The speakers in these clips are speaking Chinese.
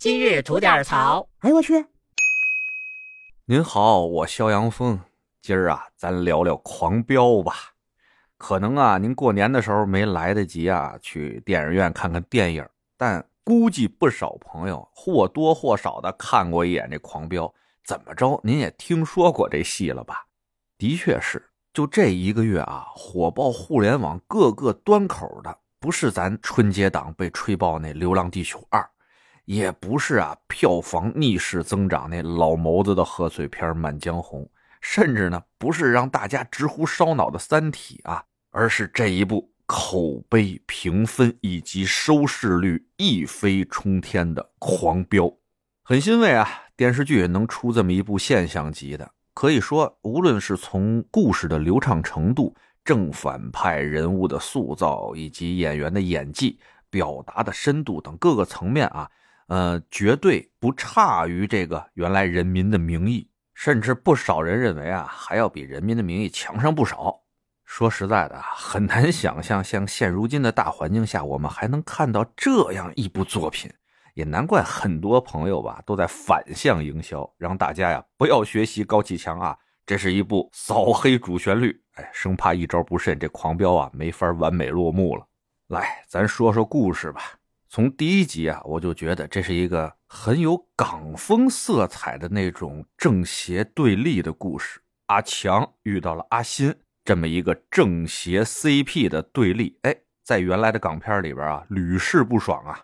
今日吐点槽。哎呦我去！您好，我肖阳峰，今儿啊，咱聊聊《狂飙》吧。可能啊，您过年的时候没来得及啊去电影院看看电影，但估计不少朋友或多或少的看过一眼这《狂飙》。怎么着，您也听说过这戏了吧？的确是，就这一个月啊，火爆互联网各个端口的，不是咱春节档被吹爆那《流浪地球二》，也不是啊票房逆势增长那老谋子的贺岁片《满江红》，甚至呢不是让大家直呼烧脑的《三体》啊，而是这一部口碑、评分以及收视率一飞冲天的《狂飙》。很欣慰啊，电视剧能出这么一部现象级的。可以说，无论是从故事的流畅程度、正反派人物的塑造，以及演员的演技、表达的深度等各个层面啊，呃，绝对不差于这个原来《人民的名义》，甚至不少人认为啊，还要比《人民的名义》强上不少。说实在的啊，很难想象，像现如今的大环境下，我们还能看到这样一部作品。也难怪很多朋友吧都在反向营销，让大家呀不要学习高启强啊，这是一部扫黑主旋律，哎，生怕一招不慎，这狂飙啊没法完美落幕了。来，咱说说故事吧。从第一集啊，我就觉得这是一个很有港风色彩的那种正邪对立的故事。阿强遇到了阿新，这么一个正邪 CP 的对立，哎，在原来的港片里边啊，屡试不爽啊。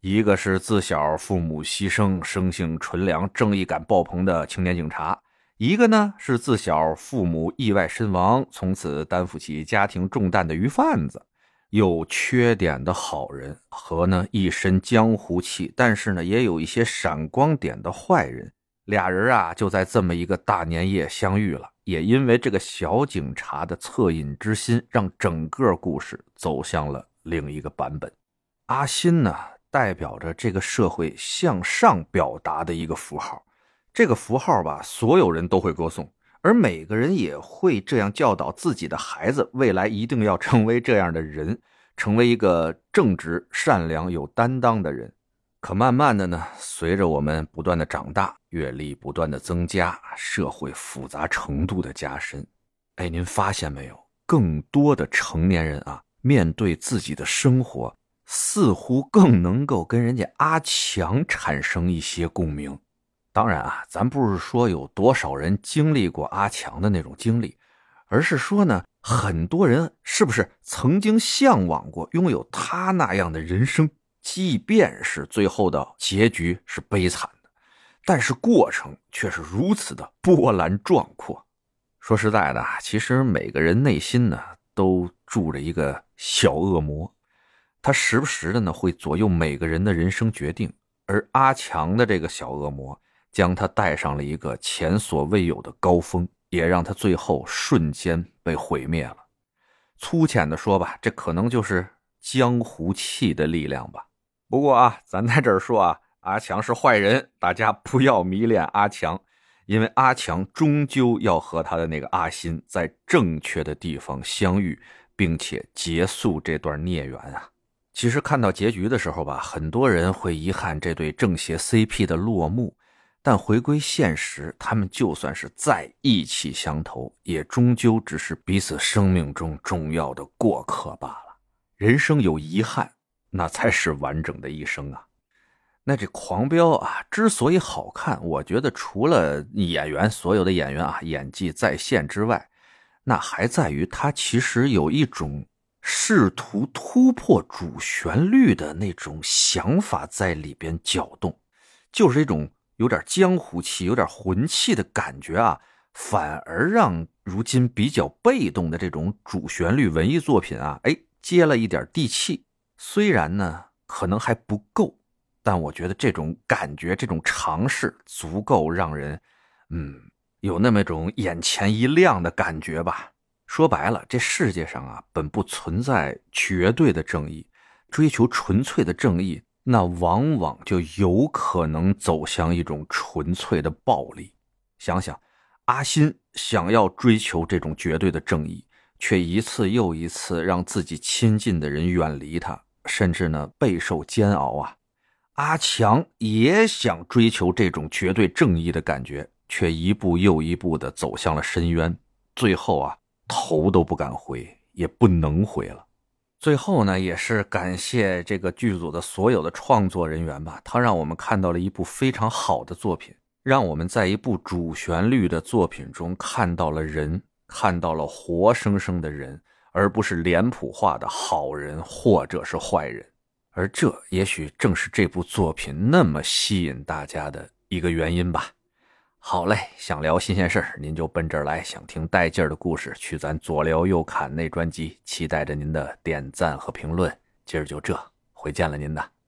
一个是自小父母牺牲、生性纯良、正义感爆棚的青年警察，一个呢是自小父母意外身亡，从此担负起家庭重担的鱼贩子，有缺点的好人和呢一身江湖气，但是呢也有一些闪光点的坏人。俩人啊就在这么一个大年夜相遇了，也因为这个小警察的恻隐之心，让整个故事走向了另一个版本。阿新呢？代表着这个社会向上表达的一个符号，这个符号吧，所有人都会歌颂，而每个人也会这样教导自己的孩子，未来一定要成为这样的人，成为一个正直、善良、有担当的人。可慢慢的呢，随着我们不断的长大，阅历不断的增加，社会复杂程度的加深，哎，您发现没有？更多的成年人啊，面对自己的生活。似乎更能够跟人家阿强产生一些共鸣。当然啊，咱不是说有多少人经历过阿强的那种经历，而是说呢，很多人是不是曾经向往过拥有他那样的人生？即便是最后的结局是悲惨的，但是过程却是如此的波澜壮阔。说实在的，其实每个人内心呢，都住着一个小恶魔。他时不时的呢会左右每个人的人生决定，而阿强的这个小恶魔将他带上了一个前所未有的高峰，也让他最后瞬间被毁灭了。粗浅的说吧，这可能就是江湖气的力量吧。不过啊，咱在这儿说啊，阿强是坏人，大家不要迷恋阿强，因为阿强终究要和他的那个阿新在正确的地方相遇，并且结束这段孽缘啊。其实看到结局的时候吧，很多人会遗憾这对正邪 CP 的落幕，但回归现实，他们就算是再意气相投，也终究只是彼此生命中重要的过客罢了。人生有遗憾，那才是完整的一生啊！那这《狂飙》啊，之所以好看，我觉得除了演员所有的演员啊演技在线之外，那还在于它其实有一种。试图突破主旋律的那种想法在里边搅动，就是一种有点江湖气、有点魂气的感觉啊，反而让如今比较被动的这种主旋律文艺作品啊，哎，接了一点地气。虽然呢，可能还不够，但我觉得这种感觉、这种尝试足够让人，嗯，有那么一种眼前一亮的感觉吧。说白了，这世界上啊，本不存在绝对的正义。追求纯粹的正义，那往往就有可能走向一种纯粹的暴力。想想，阿新想要追求这种绝对的正义，却一次又一次让自己亲近的人远离他，甚至呢备受煎熬啊。阿强也想追求这种绝对正义的感觉，却一步又一步的走向了深渊，最后啊，头都不敢回，也不能回了。最后呢，也是感谢这个剧组的所有的创作人员吧，他让我们看到了一部非常好的作品，让我们在一部主旋律的作品中看到了人，看到了活生生的人。而不是脸谱化的好人或者是坏人，而这也许正是这部作品那么吸引大家的一个原因吧。好嘞，想聊新鲜事儿，您就奔这儿来；想听带劲儿的故事，去咱左聊右侃那专辑。期待着您的点赞和评论。今儿就这，回见了您的。